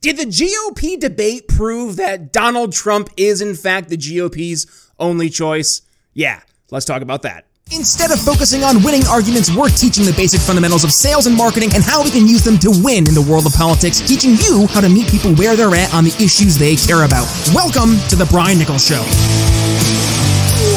Did the GOP debate prove that Donald Trump is, in fact, the GOP's only choice? Yeah, let's talk about that. Instead of focusing on winning arguments, we're teaching the basic fundamentals of sales and marketing and how we can use them to win in the world of politics, teaching you how to meet people where they're at on the issues they care about. Welcome to The Brian Nichols Show.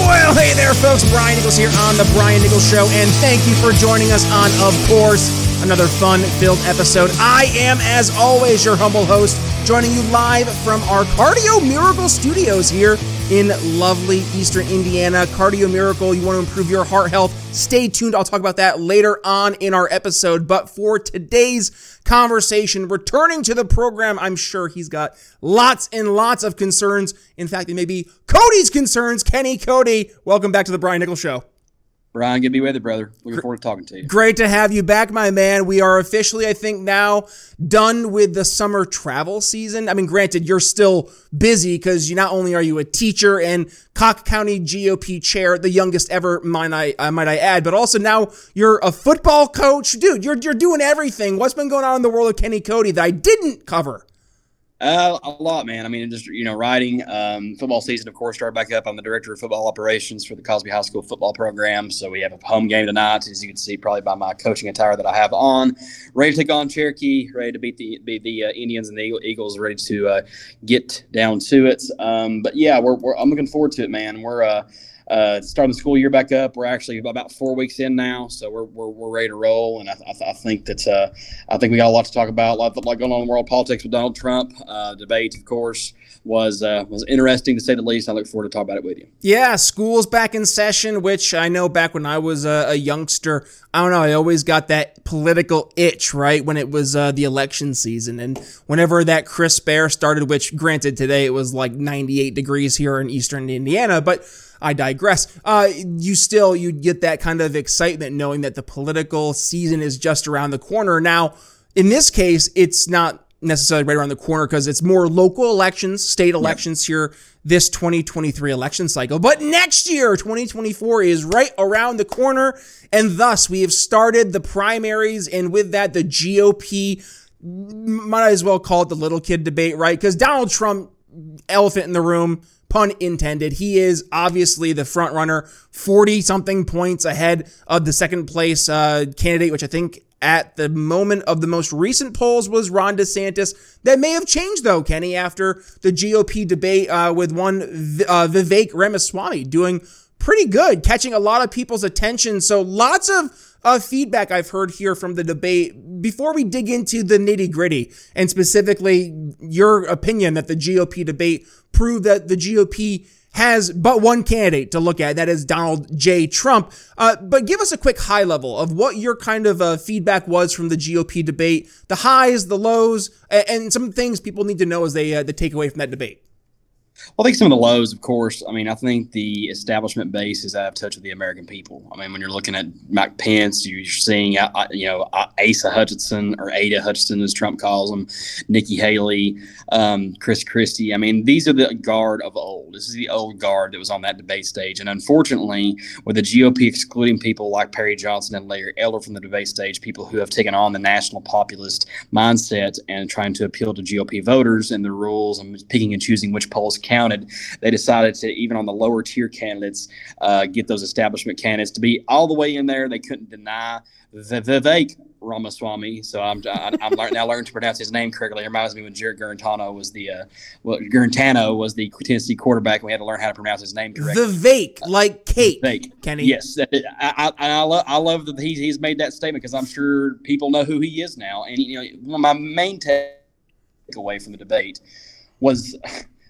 Well, hey there, folks. Brian Nichols here on The Brian Nichols Show, and thank you for joining us on, of course, another fun filled episode. I am, as always, your humble host, joining you live from our Cardio Miracle Studios here in lovely Eastern Indiana. Cardio Miracle, you want to improve your heart health? Stay tuned. I'll talk about that later on in our episode. But for today's conversation, returning to the program, I'm sure he's got lots and lots of concerns. In fact, it may be Cody's concerns. Kenny Cody, welcome back to the Brian Nichols Show. Brian, good to be with you, brother. Looking forward to talking to you. Great to have you back, my man. We are officially, I think, now done with the summer travel season. I mean, granted, you're still busy because you not only are you a teacher and Cocke County GOP chair, the youngest ever, might I, uh, might I add, but also now you're a football coach, dude. You're you're doing everything. What's been going on in the world of Kenny Cody that I didn't cover? Uh, a lot, man. I mean, just you know, riding. Um, football season, of course, started back up. I'm the director of football operations for the Cosby High School football program. So we have a home game tonight, as you can see probably by my coaching attire that I have on. Ready to take on Cherokee. Ready to beat the beat the uh, Indians and the Eagles. Ready to uh, get down to it. Um, but yeah, we're, we're, I'm looking forward to it, man. We're uh, uh, starting the school year back up. We're actually about four weeks in now, so we're, we're, we're ready to roll. And I, I, think that uh, I think we got a lot to talk about. A lot, a lot going on in world politics with Donald Trump. Uh, debate, of course, was uh, was interesting to say the least. I look forward to talk about it with you. Yeah, school's back in session, which I know back when I was a, a youngster. I don't know. I always got that political itch, right, when it was uh, the election season, and whenever that crisp air started. Which, granted, today it was like 98 degrees here in Eastern Indiana, but I digress. Uh, you still you get that kind of excitement knowing that the political season is just around the corner. Now, in this case, it's not necessarily right around the corner because it's more local elections, state elections yep. here this 2023 election cycle. But next year, 2024 is right around the corner, and thus we have started the primaries, and with that, the GOP might as well call it the little kid debate, right? Because Donald Trump, elephant in the room pun intended. He is obviously the front runner, 40 something points ahead of the second place uh, candidate, which I think at the moment of the most recent polls was Ron DeSantis. That may have changed though, Kenny, after the GOP debate uh, with one uh, Vivek Ramaswamy doing pretty good, catching a lot of people's attention. So lots of uh, feedback I've heard here from the debate before we dig into the nitty gritty and specifically your opinion that the GOP debate proved that the GOP has but one candidate to look at, that is Donald J. Trump. Uh, but give us a quick high level of what your kind of uh, feedback was from the GOP debate, the highs, the lows, and, and some things people need to know as they, uh, they take away from that debate. Well, I think some of the lows, of course. I mean, I think the establishment base is out of touch with the American people. I mean, when you're looking at Mike Pence, you're seeing, you know, Asa Hutchinson or Ada Hutchinson, as Trump calls them, Nikki Haley, um, Chris Christie. I mean, these are the guard of old. This is the old guard that was on that debate stage. And unfortunately, with the GOP excluding people like Perry Johnson and Larry Elder from the debate stage, people who have taken on the national populist mindset and trying to appeal to GOP voters and the rules and picking and choosing which polls counted, they decided to, even on the lower tier candidates, uh, get those establishment candidates to be all the way in there. They couldn't deny the Vivek Ramaswamy. So I'm, I, I'm now learning to pronounce his name correctly. It reminds me when Jarrett Guarantano was the uh, well, Guarantano was the Tennessee quarterback. And we had to learn how to pronounce his name correctly. Vivek, like Kate. Vivek, Kenny. Yes, I, I, I, love, I love that he's, he's made that statement because I'm sure people know who he is now. And you know, my main takeaway from the debate was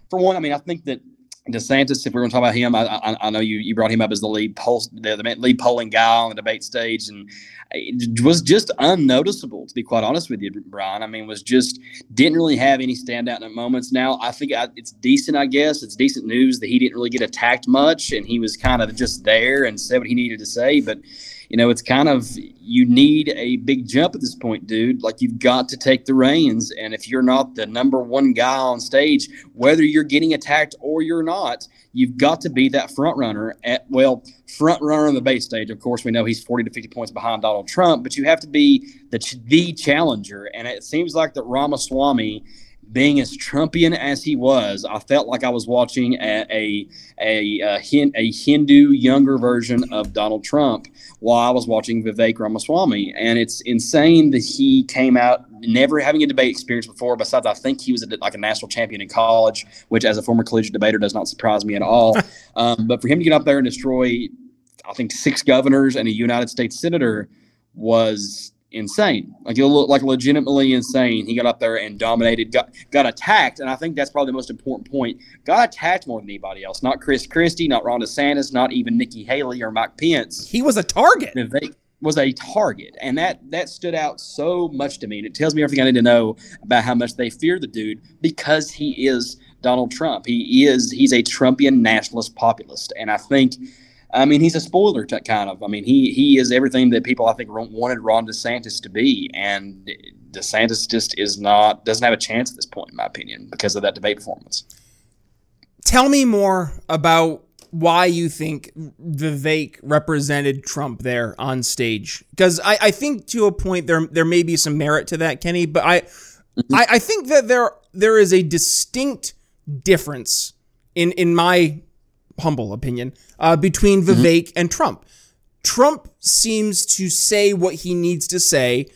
for one, I mean, I think that DeSantis, if we're going to talk about him, I, I, I, know you, you brought him up as the lead poll, the, the lead polling guy on the debate stage, and it was just unnoticeable to be quite honest with you, Brian. I mean, was just didn't really have any standout moments. Now I think I, it's decent, I guess. It's decent news that he didn't really get attacked much, and he was kind of just there and said what he needed to say, but you know, it's kind of you need a big jump at this point, dude. Like you've got to take the reins, and if you're not the number one guy on stage, whether you're getting attacked or you're not, you've got to be that front runner. At well, front runner on the base stage. Of course, we know he's 40 to 50 points behind Donald Trump, but you have to be the the challenger. And it seems like that Ramaswamy being as Trumpian as he was, I felt like I was watching a a a, a, a Hindu younger version of Donald Trump while I was watching Vivek Ramaswamy, and it's insane that he came out never having a debate experience before. Besides, I think he was a, like a national champion in college, which as a former collegiate debater does not surprise me at all. um, but for him to get up there and destroy, I think six governors and a United States senator was insane. Like it looked like legitimately insane. He got up there and dominated, got got attacked, and I think that's probably the most important point. Got attacked more than anybody else. Not Chris Christie, not Ron DeSantis, not even Nikki Haley or Mike Pence. He was a target. They was a target, and that that stood out so much to me. And it tells me everything I need to know about how much they fear the dude because he is Donald Trump. He is he's a Trumpian nationalist populist, and I think I mean, he's a spoiler t- kind of. I mean, he he is everything that people I think wanted Ron DeSantis to be, and DeSantis just is not doesn't have a chance at this point, in my opinion, because of that debate performance. Tell me more about why you think Vivek represented Trump there on stage, because I, I think to a point there there may be some merit to that, Kenny, but I mm-hmm. I, I think that there there is a distinct difference in in my humble opinion, uh, between mm-hmm. Vivek mm-hmm. and Trump. Trump seems to say what he needs to say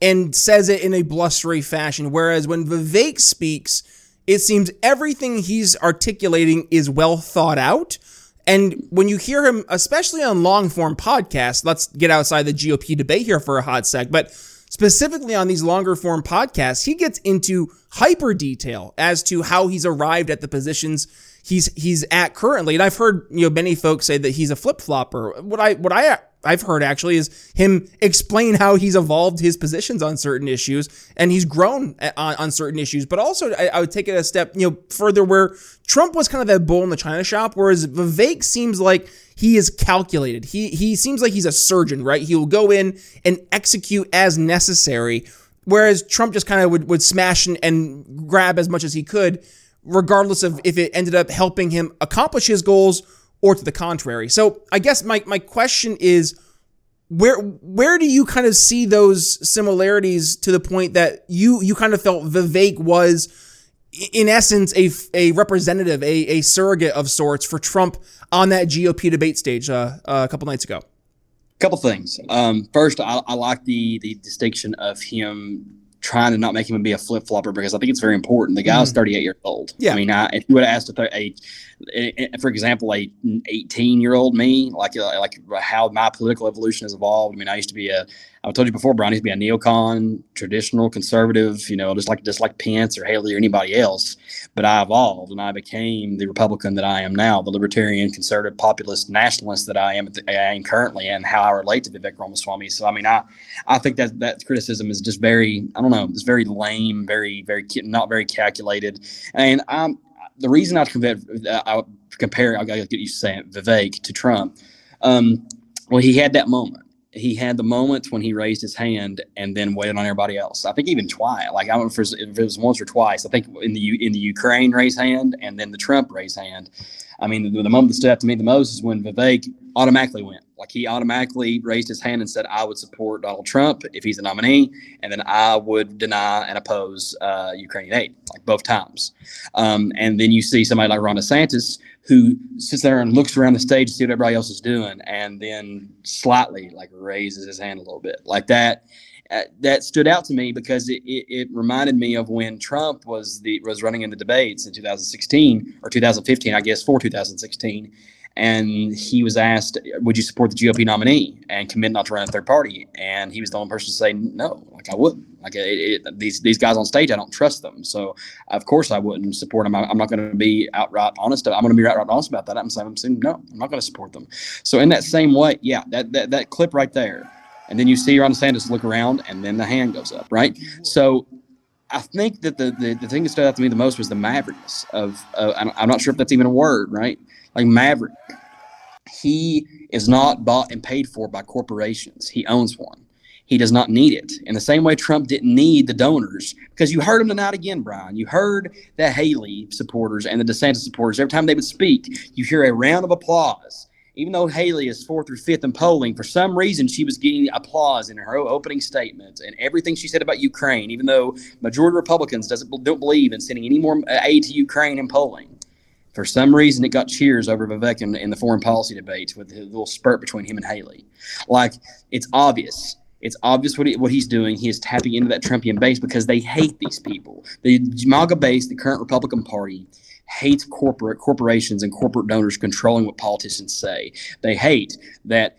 and says it in a blustery fashion, whereas when Vivek speaks, it seems everything he's articulating is well thought out. And when you hear him, especially on long form podcasts, let's get outside the GOP debate here for a hot sec, but specifically on these longer form podcasts, he gets into hyper detail as to how he's arrived at the positions he's he's at currently. And I've heard you know many folks say that he's a flip flopper. What I what I I've heard actually is him explain how he's evolved his positions on certain issues and he's grown eh, on, on certain issues. But also, I, I, would take it a step you know further where Trump was kind of that bull in the china shop, whereas Vivek seems like he is calculated. He he seems like he's a surgeon, right? He will go in and execute as necessary. Whereas Trump just kind of would, would smash and, and grab as much as he could regardless of if it ended up helping him accomplish his goals or to the contrary. So I guess my, my question is where where do you kind of see those similarities to the point that you you kind of felt Vivek was in essence a, a representative, a, a surrogate of sorts for Trump on that GOP debate stage uh, uh, a couple nights ago? A couple things. Um, first, I, I like the the distinction of him trying to not make him be a flip flopper because I think it's very important. The guy's mm. 38 years old. Yeah. I mean, I, if you would have asked a, a, a, for example, a 18 year old me, like uh, like how my political evolution has evolved. I mean, I used to be a I told you before, Brian, used to be a neocon, traditional, conservative, you know, just like just like Pence or Haley or anybody else. But I evolved and I became the Republican that I am now, the libertarian, conservative, populist, nationalist that I am I am currently, and how I relate to Vivek Ramaswamy. So I mean, I I think that that criticism is just very I don't know, it's very lame, very very not very calculated, and I'm the reason I compare I compare I to get you saying Vivek to Trump. Um, well, he had that moment he had the moments when he raised his hand and then waited on everybody else. I think even twice. Like I don't know if it was once or twice. I think in the in the Ukraine raise hand and then the Trump raise hand. I mean, the, the moment that stood out to me the most is when Vivek automatically went. Like he automatically raised his hand and said, "I would support Donald Trump if he's the nominee, and then I would deny and oppose uh, Ukrainian aid." Like both times. Um, and then you see somebody like Ron DeSantis who sits there and looks around the stage to see what everybody else is doing, and then slightly like raises his hand a little bit, like that. Uh, that stood out to me because it, it, it, reminded me of when Trump was the was running in the debates in 2016 or 2015, I guess, for 2016, and he was asked, "Would you support the GOP nominee and commit not to run a third party?" And he was the only person to say, "No, like I wouldn't. Like it, it, these these guys on stage, I don't trust them. So of course I wouldn't support them. I, am not going to be outright honest. I'm going to be right outright honest about that. I'm saying, I'm saying no, I'm not going to support them. So in that same way, yeah, that that, that clip right there, and then you see Ron DeSantis look around, and then the hand goes up, right? So I think that the, the, the thing that stood out to me the most was the maverickness of, uh, I'm not sure if that's even a word, right? Like Maverick, he is not bought and paid for by corporations. He owns one. He does not need it. In the same way Trump didn't need the donors, because you heard him tonight again, Brian. You heard the Haley supporters and the DeSantis supporters. Every time they would speak, you hear a round of applause even though Haley is fourth or fifth in polling, for some reason she was getting applause in her opening statement and everything she said about Ukraine, even though majority Republicans doesn't don't believe in sending any more aid to Ukraine in polling. For some reason, it got cheers over Vivek in, in the foreign policy debates with the little spurt between him and Haley. Like it's obvious it's obvious what, he, what he's doing. He is tapping into that Trumpian base because they hate these people. The MAGA base, the current Republican Party, hates corporate corporations and corporate donors controlling what politicians say. They hate that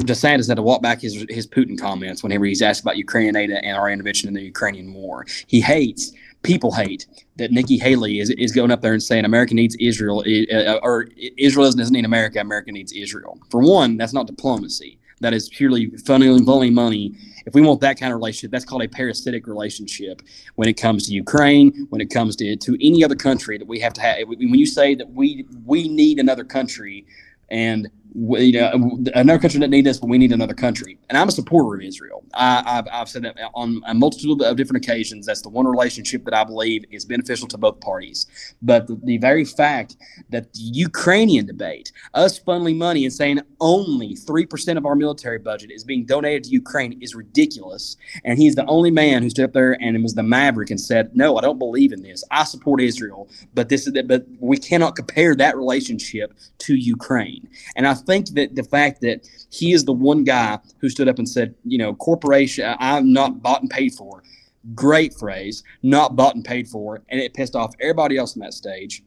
DeSantis had to walk back his his Putin comments whenever he's asked about Ukrainian aid and our intervention in the Ukrainian war. He hates people hate that Nikki Haley is, is going up there and saying America needs Israel uh, or Israel doesn't need America, America needs Israel. For one, that's not diplomacy that is purely funneling money. If we want that kind of relationship, that's called a parasitic relationship. When it comes to Ukraine, when it comes to to any other country that we have to have, when you say that we we need another country, and you know, another country that need us, but we need another country. And I'm a supporter of Israel. I, have I've said that on a multitude of different occasions. That's the one relationship that I believe is beneficial to both parties. But the, the very fact that the Ukrainian debate, us funneling money and saying only 3% of our military budget is being donated to Ukraine is ridiculous. And he's the only man who stood up there and was the maverick and said, no, I don't believe in this. I support Israel, but this is, but we cannot compare that relationship to Ukraine. And I think that the fact that he is the one guy who stood up and said, you know, corporation, I'm not bought and paid for. Great phrase, not bought and paid for. And it pissed off everybody else on that stage.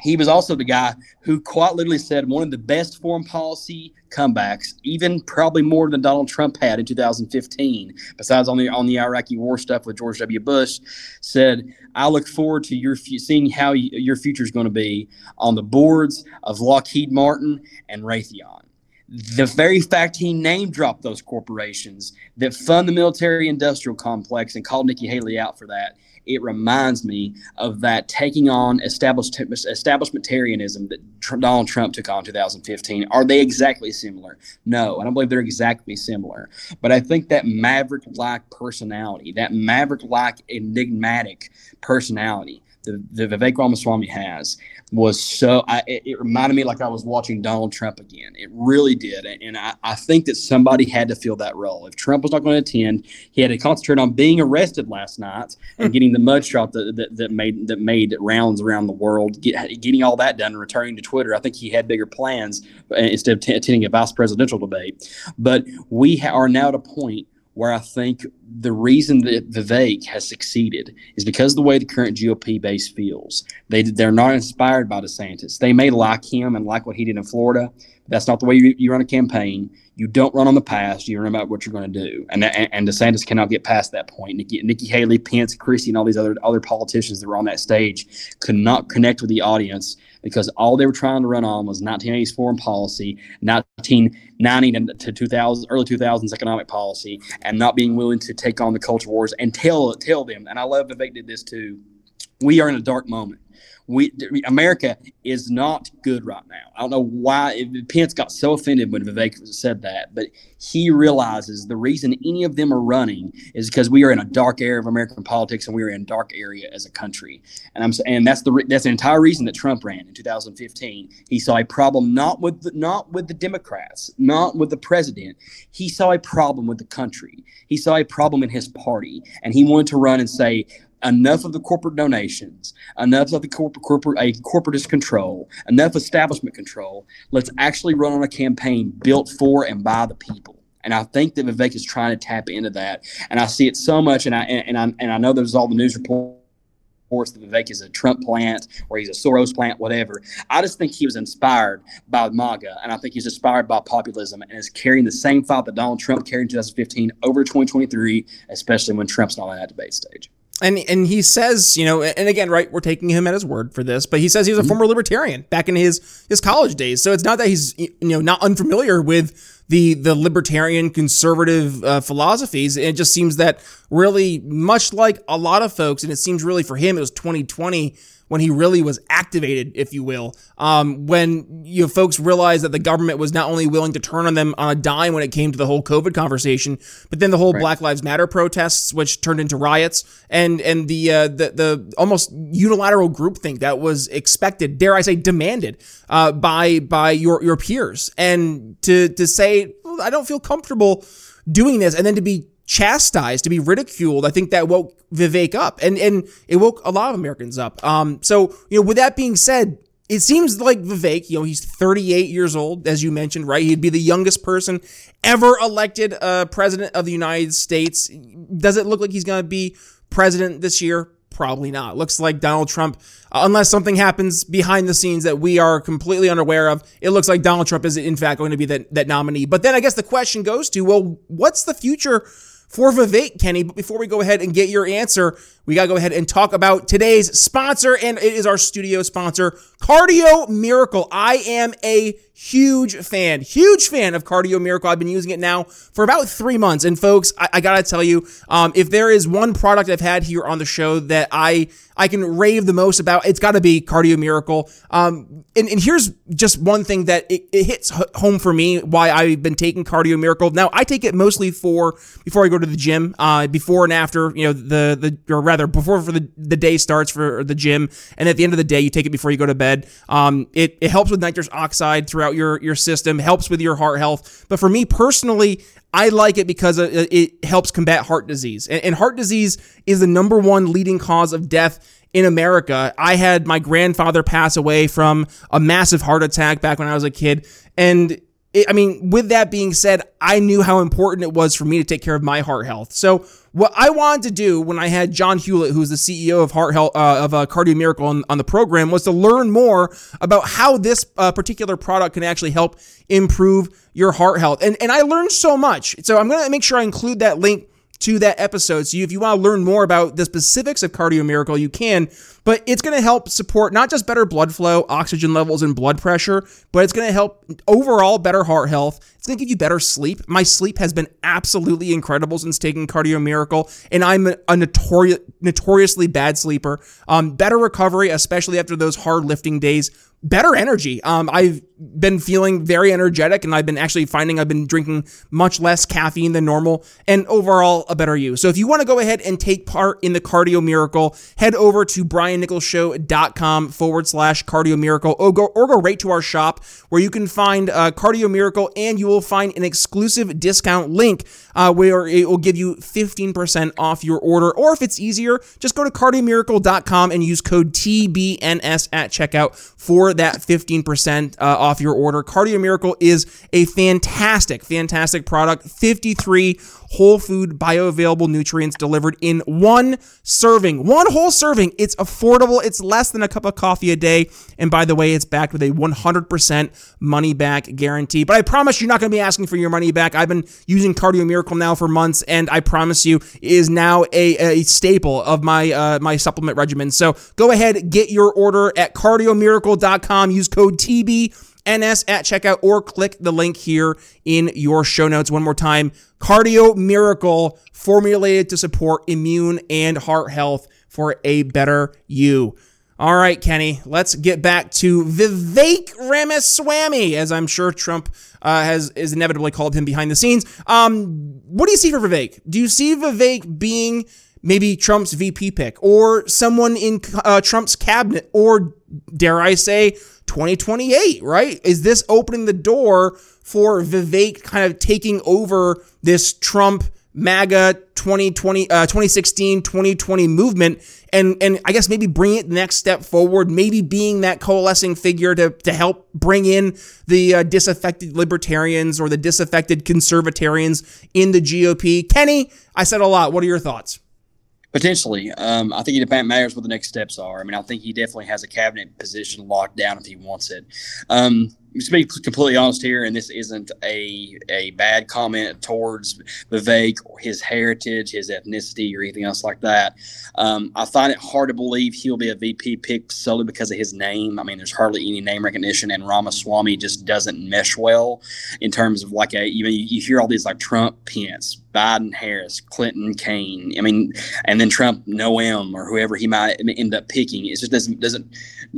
He was also the guy who quite literally said one of the best foreign policy comebacks, even probably more than Donald Trump had in 2015, besides on the on the Iraqi war stuff with George W. Bush, said, "I look forward to your seeing how you, your future is going to be on the boards of Lockheed Martin and Raytheon." The very fact he name dropped those corporations that fund the military industrial complex and called Nikki Haley out for that it reminds me of that taking on establishmentarianism that Donald Trump took on in 2015. Are they exactly similar? No, I don't believe they're exactly similar. But I think that maverick-like personality, that maverick-like enigmatic personality the, the Vivek Ramaswamy has was so I, it, it, reminded me like I was watching Donald Trump again. It really did, and I, I think that somebody had to fill that role. If Trump was not going to attend, he had to concentrate on being arrested last night and getting the mugshot that, that, that made that made rounds around the world, get, getting all that done and returning to Twitter. I think he had bigger plans uh, instead of t- attending a vice presidential debate. But we ha- are now at a point where I think the reason that Vivek has succeeded is because of the way the current GOP base feels. They they're not inspired by DeSantis. They may like him and like what he did in Florida. But That's not the way you, you run a campaign. You don't run on the past. You run about what you're going to do. And, and, and DeSantis cannot get past that point. Nikki, Nikki Haley, Pence, Christie, and all these other other politicians that were on that stage could not connect with the audience because all they were trying to run on was 1980s foreign policy, 1990 to 2000, early 2000s economic policy, and not being willing to take on the culture wars and tell tell them. And I love Vivek did this too. We are in a dark moment we America is not good right now. I don't know why Pence got so offended when Vivek said that, but he realizes the reason any of them are running is because we are in a dark era of American politics and we are in a dark area as a country. And I'm and that's the that's the entire reason that Trump ran in 2015. He saw a problem not with the, not with the Democrats, not with the president. He saw a problem with the country. He saw a problem in his party, and he wanted to run and say enough of the corporate donations, enough of the corporate corporate a corporatist control, enough establishment control. Let's actually run on a campaign built for and by the people. And I think that Vivek is trying to tap into that. And I see it so much. And I and, and I and I know there's all the news reports that Vivek is a Trump plant or he's a Soros plant, whatever. I just think he was inspired by MAGA, and I think he's inspired by populism and is carrying the same fight that Donald Trump carried in 2015 over 2023, especially when Trump's not on that debate stage and and he says, you know, and again, right, we're taking him at his word for this, but he says he was a mm-hmm. former libertarian back in his his college days. So it's not that he's you know not unfamiliar with the the libertarian conservative uh, philosophies. And it just seems that really much like a lot of folks, and it seems really for him it was 2020 when he really was activated, if you will. Um, when you know, folks realized that the government was not only willing to turn on them on a dime when it came to the whole COVID conversation, but then the whole right. Black Lives Matter protests, which turned into riots, and and the uh, the the almost unilateral groupthink that was expected, dare I say, demanded uh, by by your your peers, and to to say I don't feel comfortable doing this, and then to be chastised, to be ridiculed, I think that woke Vivek up, and and it woke a lot of Americans up. Um, so you know, with that being said, it seems like Vivek, you know, he's 38 years old, as you mentioned, right? He'd be the youngest person ever elected uh, president of the United States. Does it look like he's going to be president this year? Probably not. Looks like Donald Trump, uh, unless something happens behind the scenes that we are completely unaware of, it looks like Donald Trump is in fact going to be that, that nominee. But then I guess the question goes to, well, what's the future for Vivek, Kenny. But before we go ahead and get your answer, we got to go ahead and talk about today's sponsor, and it is our studio sponsor, Cardio Miracle. I am a huge fan, huge fan of Cardio Miracle. I've been using it now for about three months. And folks, I, I gotta tell you, um, if there is one product I've had here on the show that I I can rave the most about, it's got to be Cardio Miracle. Um, and, and here's just one thing that it, it hits home for me why I've been taking Cardio Miracle. Now I take it mostly for before I go to the gym, uh, before and after, you know, the the or rather before for the the day starts for the gym, and at the end of the day you take it before you go to bed. Um, it it helps with nitrous oxide throughout your your system, helps with your heart health. But for me personally, I like it because it helps combat heart disease. And heart disease is the number one leading cause of death in America. I had my grandfather pass away from a massive heart attack back when I was a kid. And it, I mean, with that being said, I knew how important it was for me to take care of my heart health. So what I wanted to do when I had John Hewlett, who's the CEO of Heart Health uh, of uh, Cardio Miracle on, on, the program, was to learn more about how this uh, particular product can actually help improve your heart health. And and I learned so much. So I'm gonna make sure I include that link to that episode. So if you want to learn more about the specifics of Cardio Miracle, you can, but it's going to help support not just better blood flow, oxygen levels, and blood pressure, but it's going to help overall better heart health. It's going to give you better sleep. My sleep has been absolutely incredible since taking Cardio Miracle, and I'm a notorious, notoriously bad sleeper. Um, better recovery, especially after those hard lifting days better energy. Um, I've been feeling very energetic and I've been actually finding I've been drinking much less caffeine than normal and overall a better you. So if you want to go ahead and take part in the cardio miracle, head over to briannicholsshow.com forward slash cardio miracle or go, or go right to our shop where you can find uh, cardio miracle and you will find an exclusive discount link uh, where it will give you 15% off your order. Or if it's easier, just go to cardiomiracle.com and use code TBNS at checkout for that 15% uh, off your order. Cardio Miracle is a fantastic, fantastic product. 53 whole food, bioavailable nutrients delivered in one serving, one whole serving. It's affordable. It's less than a cup of coffee a day. And by the way, it's backed with a 100% money back guarantee. But I promise you're not going to be asking for your money back. I've been using Cardio Miracle now for months, and I promise you, is now a, a staple of my uh, my supplement regimen. So go ahead, get your order at cardiomiracle.com. Use code TB NS at checkout or click the link here in your show notes. One more time Cardio Miracle, formulated to support immune and heart health for a better you. All right, Kenny, let's get back to Vivek Ramaswamy, as I'm sure Trump uh, has is inevitably called him behind the scenes. Um, what do you see for Vivek? Do you see Vivek being maybe Trump's VP pick or someone in uh, Trump's cabinet or dare I say 2028, right? Is this opening the door for Vivek kind of taking over this Trump MAGA 2020, uh, 2016, 2020 movement and, and I guess maybe bring it the next step forward, maybe being that coalescing figure to, to help bring in the uh, disaffected libertarians or the disaffected conservatarians in the GOP. Kenny, I said a lot. What are your thoughts? Potentially. Um, I think it matters what the next steps are. I mean, I think he definitely has a cabinet position locked down if he wants it. Um, to be completely honest here, and this isn't a a bad comment towards Vivek or his heritage, his ethnicity, or anything else like that. Um, I find it hard to believe he'll be a VP pick solely because of his name. I mean, there's hardly any name recognition, and Ramaswamy just doesn't mesh well in terms of like a you know you hear all these like Trump, Pence, Biden, Harris, Clinton, Kaine. I mean, and then Trump, Noem, or whoever he might end up picking. It just doesn't doesn't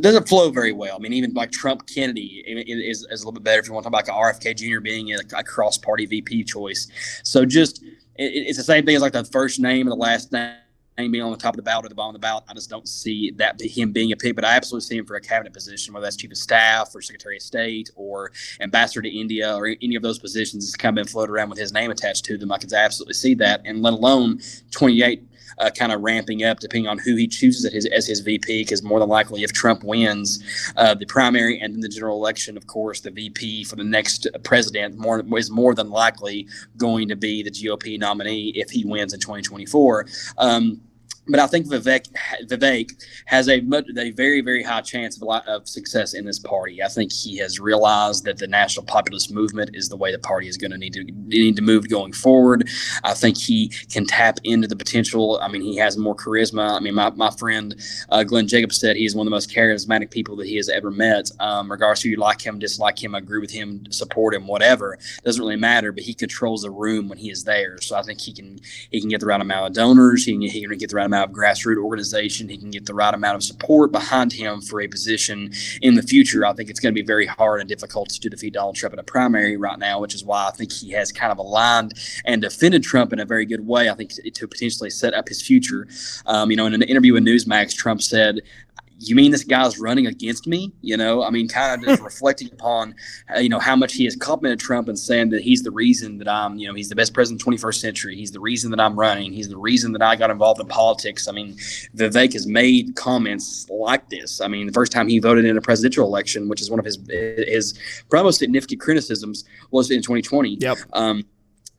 doesn't flow very well. I mean, even like Trump, Kennedy is, is a little bit better if you want to talk about like RFK Jr. being a, a cross party VP choice. So just it, it's the same thing as like the first name and the last name being on the top of the ballot or the bottom of the ballot. I just don't see that him being a pick, but I absolutely see him for a cabinet position, whether that's chief of staff or secretary of state or ambassador to India or any of those positions that's kind of been floated around with his name attached to them. I can absolutely see that, and let alone 28 uh, kind of ramping up depending on who he chooses as his, as his VP. Because more than likely, if Trump wins uh, the primary and then the general election, of course, the VP for the next president more, is more than likely going to be the GOP nominee if he wins in 2024. Um, but I think Vivek Vivek has a, a very very high chance of, lot, of success in this party. I think he has realized that the national populist movement is the way the party is going to need to need to move going forward. I think he can tap into the potential. I mean, he has more charisma. I mean, my, my friend uh, Glenn Jacobs said he's one of the most charismatic people that he has ever met. Um, regardless of you like him, dislike him, agree with him, support him, whatever, doesn't really matter. But he controls the room when he is there. So I think he can he can get the right amount of donors. He can, he can get the right amount grassroots organization, he can get the right amount of support behind him for a position in the future. I think it's going to be very hard and difficult to defeat Donald Trump in a primary right now, which is why I think he has kind of aligned and defended Trump in a very good way. I think to potentially set up his future. Um, you know, in an interview with Newsmax, Trump said, you mean this guy's running against me? You know, I mean, kind of just reflecting upon, uh, you know, how much he has complimented Trump and saying that he's the reason that I'm, you know, he's the best president in the 21st century. He's the reason that I'm running. He's the reason that I got involved in politics. I mean, Vivek has made comments like this. I mean, the first time he voted in a presidential election, which is one of his his probably most significant criticisms, was in 2020. Yep. Um,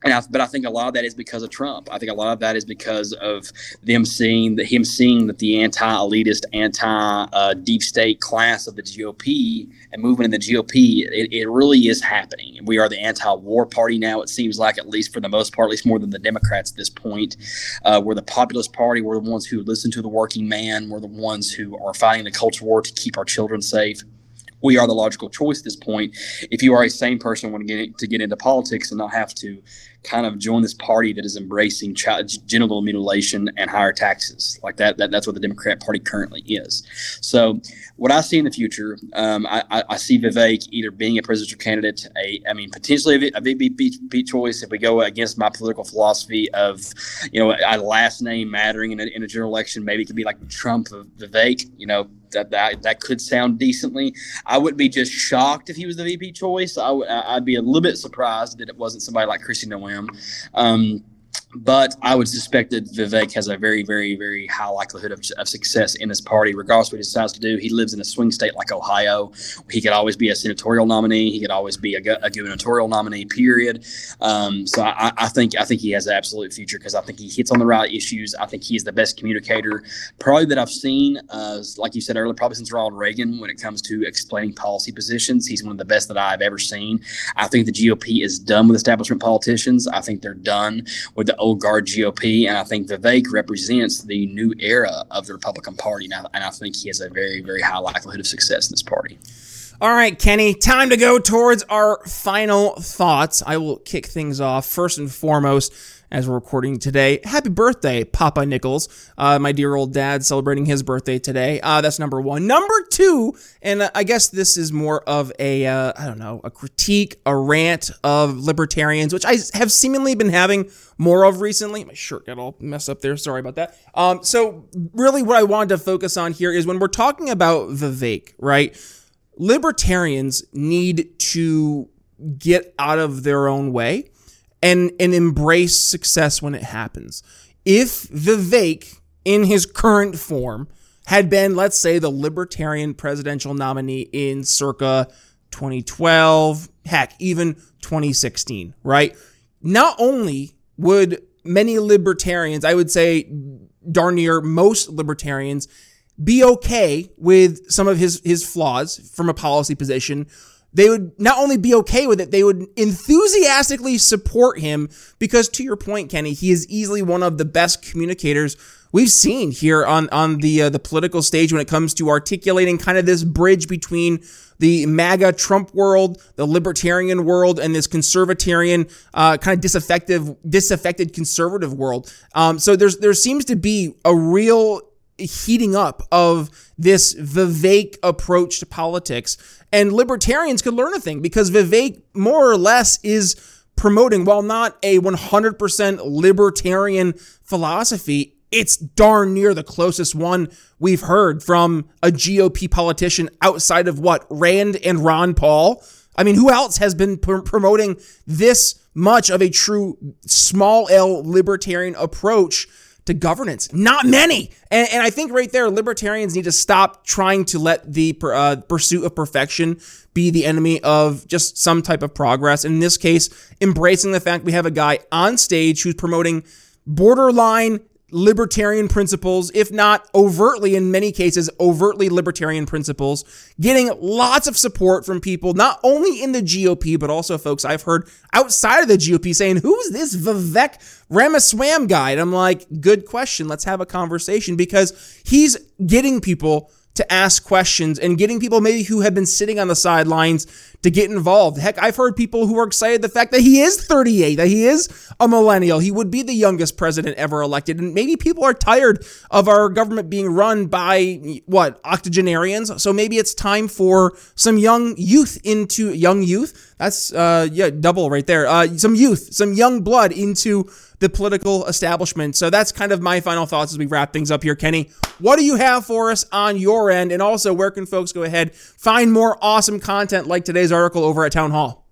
and I, but I think a lot of that is because of Trump. I think a lot of that is because of them seeing that him seeing that the anti-elitist, anti-deep uh, state class of the GOP and movement in the GOP, it, it really is happening. We are the anti-war party now. It seems like, at least for the most part, at least more than the Democrats at this point. Uh, we're the populist party. We're the ones who listen to the working man. We're the ones who are fighting the culture war to keep our children safe we are the logical choice at this point. If you are a sane person want to get to get into politics and not have to kind of join this party that is embracing child, genital mutilation and higher taxes. Like that, that, that's what the Democrat Party currently is. So, what I see in the future, um, I, I, see Vivek either being a presidential candidate, a, I mean, potentially a VP choice if we go against my political philosophy of, you know, a last name mattering in a, in a general election. Maybe it could be like Trump Vivek, you know, that, that that could sound decently. I wouldn't be just shocked if he was the VP choice. I would I'd be a little bit surprised that it wasn't somebody like Kristi Noem. Um, but I would suspect that Vivek has a very, very, very high likelihood of, of success in this party, regardless of what he decides to do. He lives in a swing state like Ohio. He could always be a senatorial nominee. He could always be a, a gubernatorial nominee. Period. Um, so I, I, think I think he has an absolute future because I think he hits on the right issues. I think he is the best communicator probably that I've seen. Uh, like you said earlier, probably since Ronald Reagan, when it comes to explaining policy positions, he's one of the best that I've ever seen. I think the GOP is done with establishment politicians. I think they're done with the old guard GOP, and I think Vivek represents the new era of the Republican Party now, and I think he has a very, very high likelihood of success in this party. All right, Kenny, time to go towards our final thoughts. I will kick things off first and foremost as we're recording today. Happy birthday, Papa Nichols. Uh, my dear old dad celebrating his birthday today. Uh, that's number one. Number two, and I guess this is more of a uh, I don't know, a critique, a rant of libertarians, which I have seemingly been having more of recently. My shirt got all messed up there. Sorry about that. Um, so, really, what I wanted to focus on here is when we're talking about Vivek, right? Libertarians need to get out of their own way and and embrace success when it happens. If Vivek in his current form had been let's say the libertarian presidential nominee in circa 2012, heck, even 2016, right? Not only would many libertarians, I would say darn near most libertarians be okay with some of his his flaws from a policy position they would not only be okay with it, they would enthusiastically support him because, to your point, Kenny, he is easily one of the best communicators we've seen here on on the uh, the political stage when it comes to articulating kind of this bridge between the MAGA Trump world, the libertarian world, and this conservatarian uh, kind of disaffected disaffected conservative world. Um, so there's there seems to be a real heating up of this Vivek approach to politics. And libertarians could learn a thing because Vivek more or less is promoting, while not a 100% libertarian philosophy, it's darn near the closest one we've heard from a GOP politician outside of what, Rand and Ron Paul? I mean, who else has been pr- promoting this much of a true small L libertarian approach to governance? Not many. And, and I think right there, libertarians need to stop trying to let the uh, pursuit of perfection be the enemy of just some type of progress. In this case, embracing the fact we have a guy on stage who's promoting borderline libertarian principles, if not overtly, in many cases, overtly libertarian principles, getting lots of support from people, not only in the GOP, but also folks I've heard outside of the GOP saying, Who's this Vivek Ramaswamy guy? And I'm like, Good question. Let's have a conversation because he's getting people to ask questions and getting people maybe who have been sitting on the sidelines to get involved. Heck, I've heard people who are excited the fact that he is 38, that he is a millennial. He would be the youngest president ever elected. And maybe people are tired of our government being run by what, octogenarians. So maybe it's time for some young youth into young youth. That's uh yeah, double right there. Uh some youth, some young blood into the political establishment. So that's kind of my final thoughts as we wrap things up here. Kenny, what do you have for us on your end? And also, where can folks go ahead find more awesome content like today's article over at Town Hall?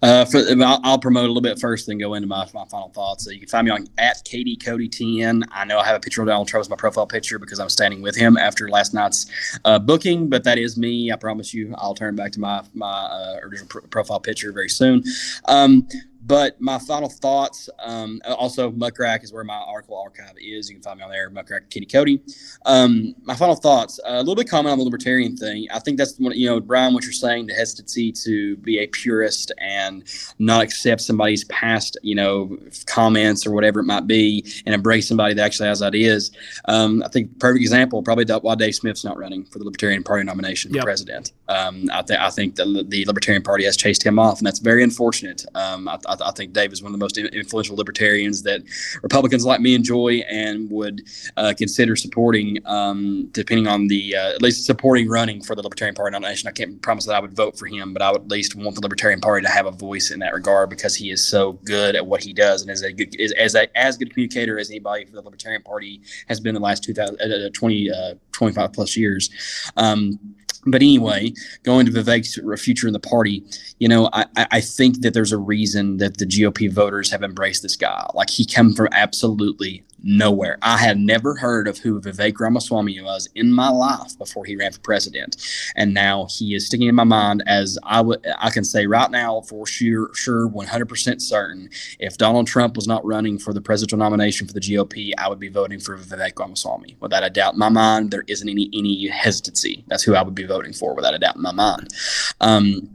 Uh, for, I'll, I'll, promote a little bit first, then go into my, my final thoughts. So you can find me on at Kenny Cody TN. I know I have a picture of Donald Trump as my profile picture because I'm standing with him after last night's uh, booking, but that is me. I promise you, I'll turn back to my my uh, original pr- profile picture very soon. Um, but my final thoughts. Um, also, Muck Rack is where my article archive is. You can find me on there, Muckrack Kenny Cody. Um, my final thoughts. Uh, a little bit comment on the libertarian thing. I think that's what you know, Brian. What you're saying, the hesitancy to be a purist and not accept somebody's past, you know, comments or whatever it might be, and embrace somebody that actually has ideas. Um, I think perfect example, probably why Dave Smith's not running for the Libertarian Party nomination yep. for president. Um, I, th- I think the, the Libertarian Party has chased him off, and that's very unfortunate. Um, I, I I, think Dave is one of the most influential libertarians that Republicans like me enjoy and would uh, consider supporting, um, depending on the uh, at least supporting running for the Libertarian Party nomination. I can't promise that I would vote for him, but I would at least want the Libertarian Party to have a voice in that regard because he is so good at what he does and is a good is as a as good a communicator as anybody for the Libertarian Party has been the last 2000, uh, 20, uh, 25 plus years. Um, but anyway, going to Vivek's future in the party, you know, I, I think that there's a reason that the GOP voters have embraced this guy. Like he came from absolutely nowhere. I had never heard of who Vivek Ramaswamy was in my life before he ran for president, and now he is sticking in my mind as I would I can say right now for sure, sure, 100% certain. If Donald Trump was not running for the presidential nomination for the GOP, I would be voting for Vivek Ramaswamy without a doubt. In my mind, there isn't any any hesitancy. That's who I would be voting for without a doubt in my mind. Um,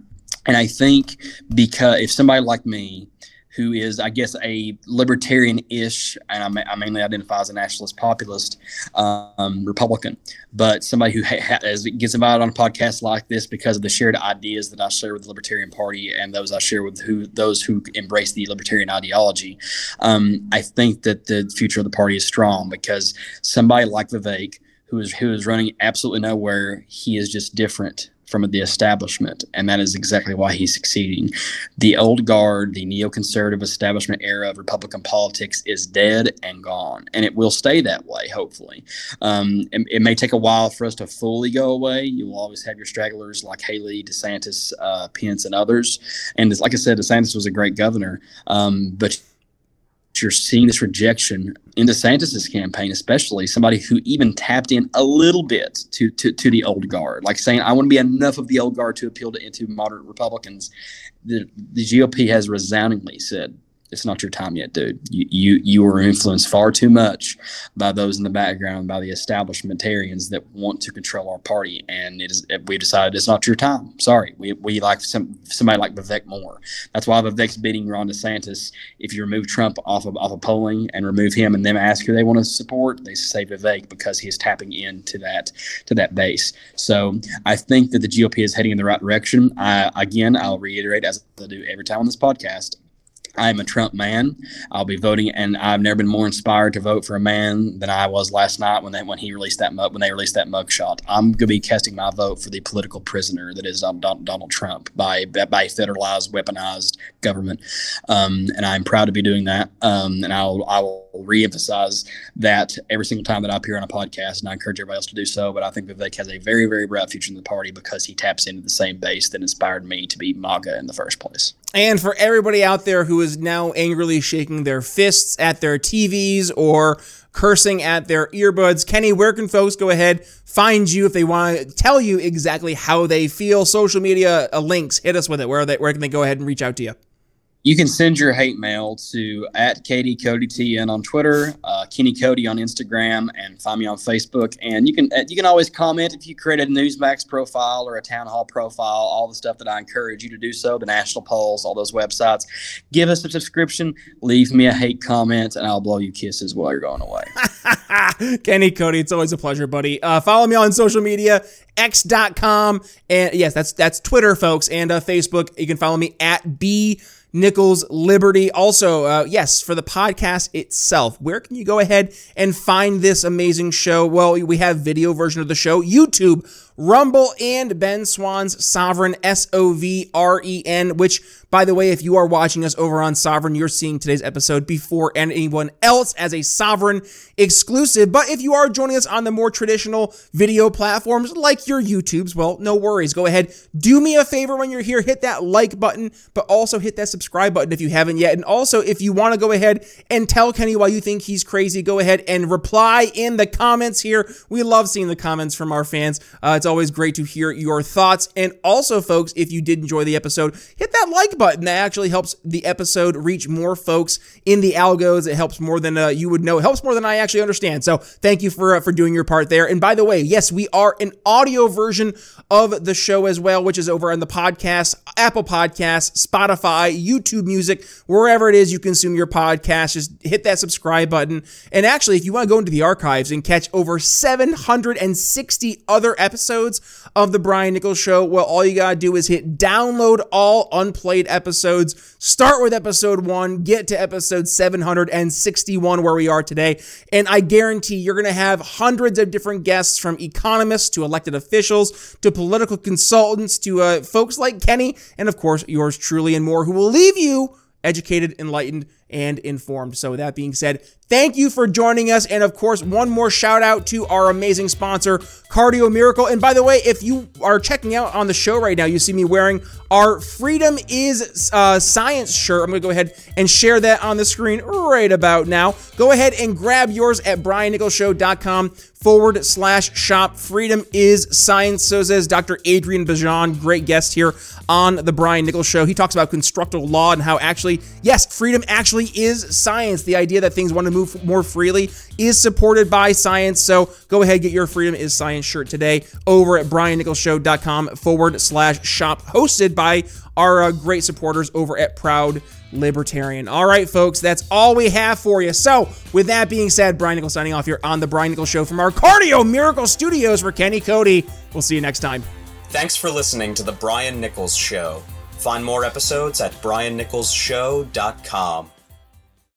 and I think because if somebody like me who is, I guess, a libertarian-ish, and I, I mainly identify as a nationalist populist um, Republican, but somebody who ha- has, gets invited on a podcast like this because of the shared ideas that I share with the Libertarian Party and those I share with who those who embrace the libertarian ideology. Um, I think that the future of the party is strong because somebody like Vivek, who is who is running absolutely nowhere, he is just different from the establishment, and that is exactly why he's succeeding. The old guard, the neoconservative establishment era of Republican politics is dead and gone, and it will stay that way, hopefully. Um, it, it, may take a while for us to fully go away. You will always have your stragglers like Haley, DeSantis, uh, Pence, and others. And like I said, DeSantis was a great governor, um, but you're seeing this rejection in DeSantis's campaign, especially somebody who even tapped in a little bit to, to, to the old guard, like saying, I want to be enough of the old guard to appeal to, into moderate Republicans. The, the GOP has resoundingly said, it's not your time yet, dude. You you you are influenced far too much by those in the background, by the establishmentarians that want to control our party, and it is we decided it's not your time. Sorry, we, we like some somebody like Vivek more. That's why Vivek's beating Ron DeSantis. If you remove Trump off of off of polling and remove him, and then ask who they want to support, they say Vivek because he is tapping into that to that base. So I think that the GOP is heading in the right direction. I, again, I'll reiterate as I do every time on this podcast. I am a Trump man. I'll be voting, and I've never been more inspired to vote for a man than I was last night when they when he released that mug when they released that mugshot. I'm going to be casting my vote for the political prisoner that is Donald Trump by by federalized, weaponized government, um, and I'm proud to be doing that. Um, and I'll I will reemphasize that every single time that I appear on a podcast, and I encourage everybody else to do so. But I think Vivek has a very very bright future in the party because he taps into the same base that inspired me to be MAGA in the first place. And for everybody out there who is now angrily shaking their fists at their TVs or cursing at their earbuds, Kenny, where can folks go ahead, find you if they want to tell you exactly how they feel? Social media uh, links, hit us with it. Where, they, where can they go ahead and reach out to you? You can send your hate mail to at Katie Cody TN on Twitter, uh, Kenny Cody on Instagram, and find me on Facebook. And you can uh, you can always comment if you create a Newsmax profile or a Town Hall profile. All the stuff that I encourage you to do so. The national polls, all those websites. Give us a subscription. Leave me a hate comment, and I'll blow you kisses while you're going away. Kenny Cody, it's always a pleasure, buddy. Uh, follow me on social media x.com and yes that's that's twitter folks and uh, facebook you can follow me at b Nichols Liberty. Also, uh, yes, for the podcast itself, where can you go ahead and find this amazing show? Well, we have video version of the show, YouTube Rumble and Ben Swann's Sovren S O V R E N, which, by the way, if you are watching us over on Sovren, you're seeing today's episode before anyone else as a Sovren exclusive. But if you are joining us on the more traditional video platforms like your YouTubes, well, no worries. Go ahead, do me a favor when you're here, hit that like button, but also hit that subscribe button if you haven't yet. And also, if you want to go ahead and tell Kenny why you think he's crazy, go ahead and reply in the comments here. We love seeing the comments from our fans. Uh, it's always great to hear your thoughts. And also, folks, if you did enjoy the episode, hit that like button. That actually helps the episode reach more folks in the algos. It helps more than uh, you would know. It helps more than I actually understand. So thank you for uh, for doing your part there. And by the way, yes, we are an audio version of the show as well, which is over on the podcast, Apple Podcasts, Spotify, YouTube Music, wherever it is you consume your podcast. Just hit that subscribe button. And actually, if you want to go into the archives and catch over 760 other episodes of The Brian Nichols Show, well, all you got to do is hit download all unplayed episodes. Start with episode one, get to episode 761, where we are today. And I guarantee you're going to have hundreds of different guests from economists to elected officials to political consultants to uh, folks like Kenny, and of course, yours truly and more, who will leave you educated, enlightened, and informed. So, with that being said, thank you for joining us. And of course, one more shout out to our amazing sponsor, Cardio Miracle. And by the way, if you are checking out on the show right now, you see me wearing our Freedom is uh, Science shirt. I'm going to go ahead and share that on the screen right about now. Go ahead and grab yours at briannicholsshow.com forward slash shop. Freedom is science. So says Dr. Adrian Bejan, great guest here on the Brian Nichols Show. He talks about constructal law and how actually, yes, freedom actually is science. The idea that things want to move more freely is supported by science. So go ahead, get your Freedom is Science shirt today over at briannicholsshow.com forward slash shop, hosted by our uh, great supporters over at Proud Libertarian. All right, folks, that's all we have for you. So, with that being said, Brian Nichols signing off here on The Brian Nichols Show from our Cardio Miracle Studios for Kenny Cody. We'll see you next time. Thanks for listening to The Brian Nichols Show. Find more episodes at briannicholsshow.com.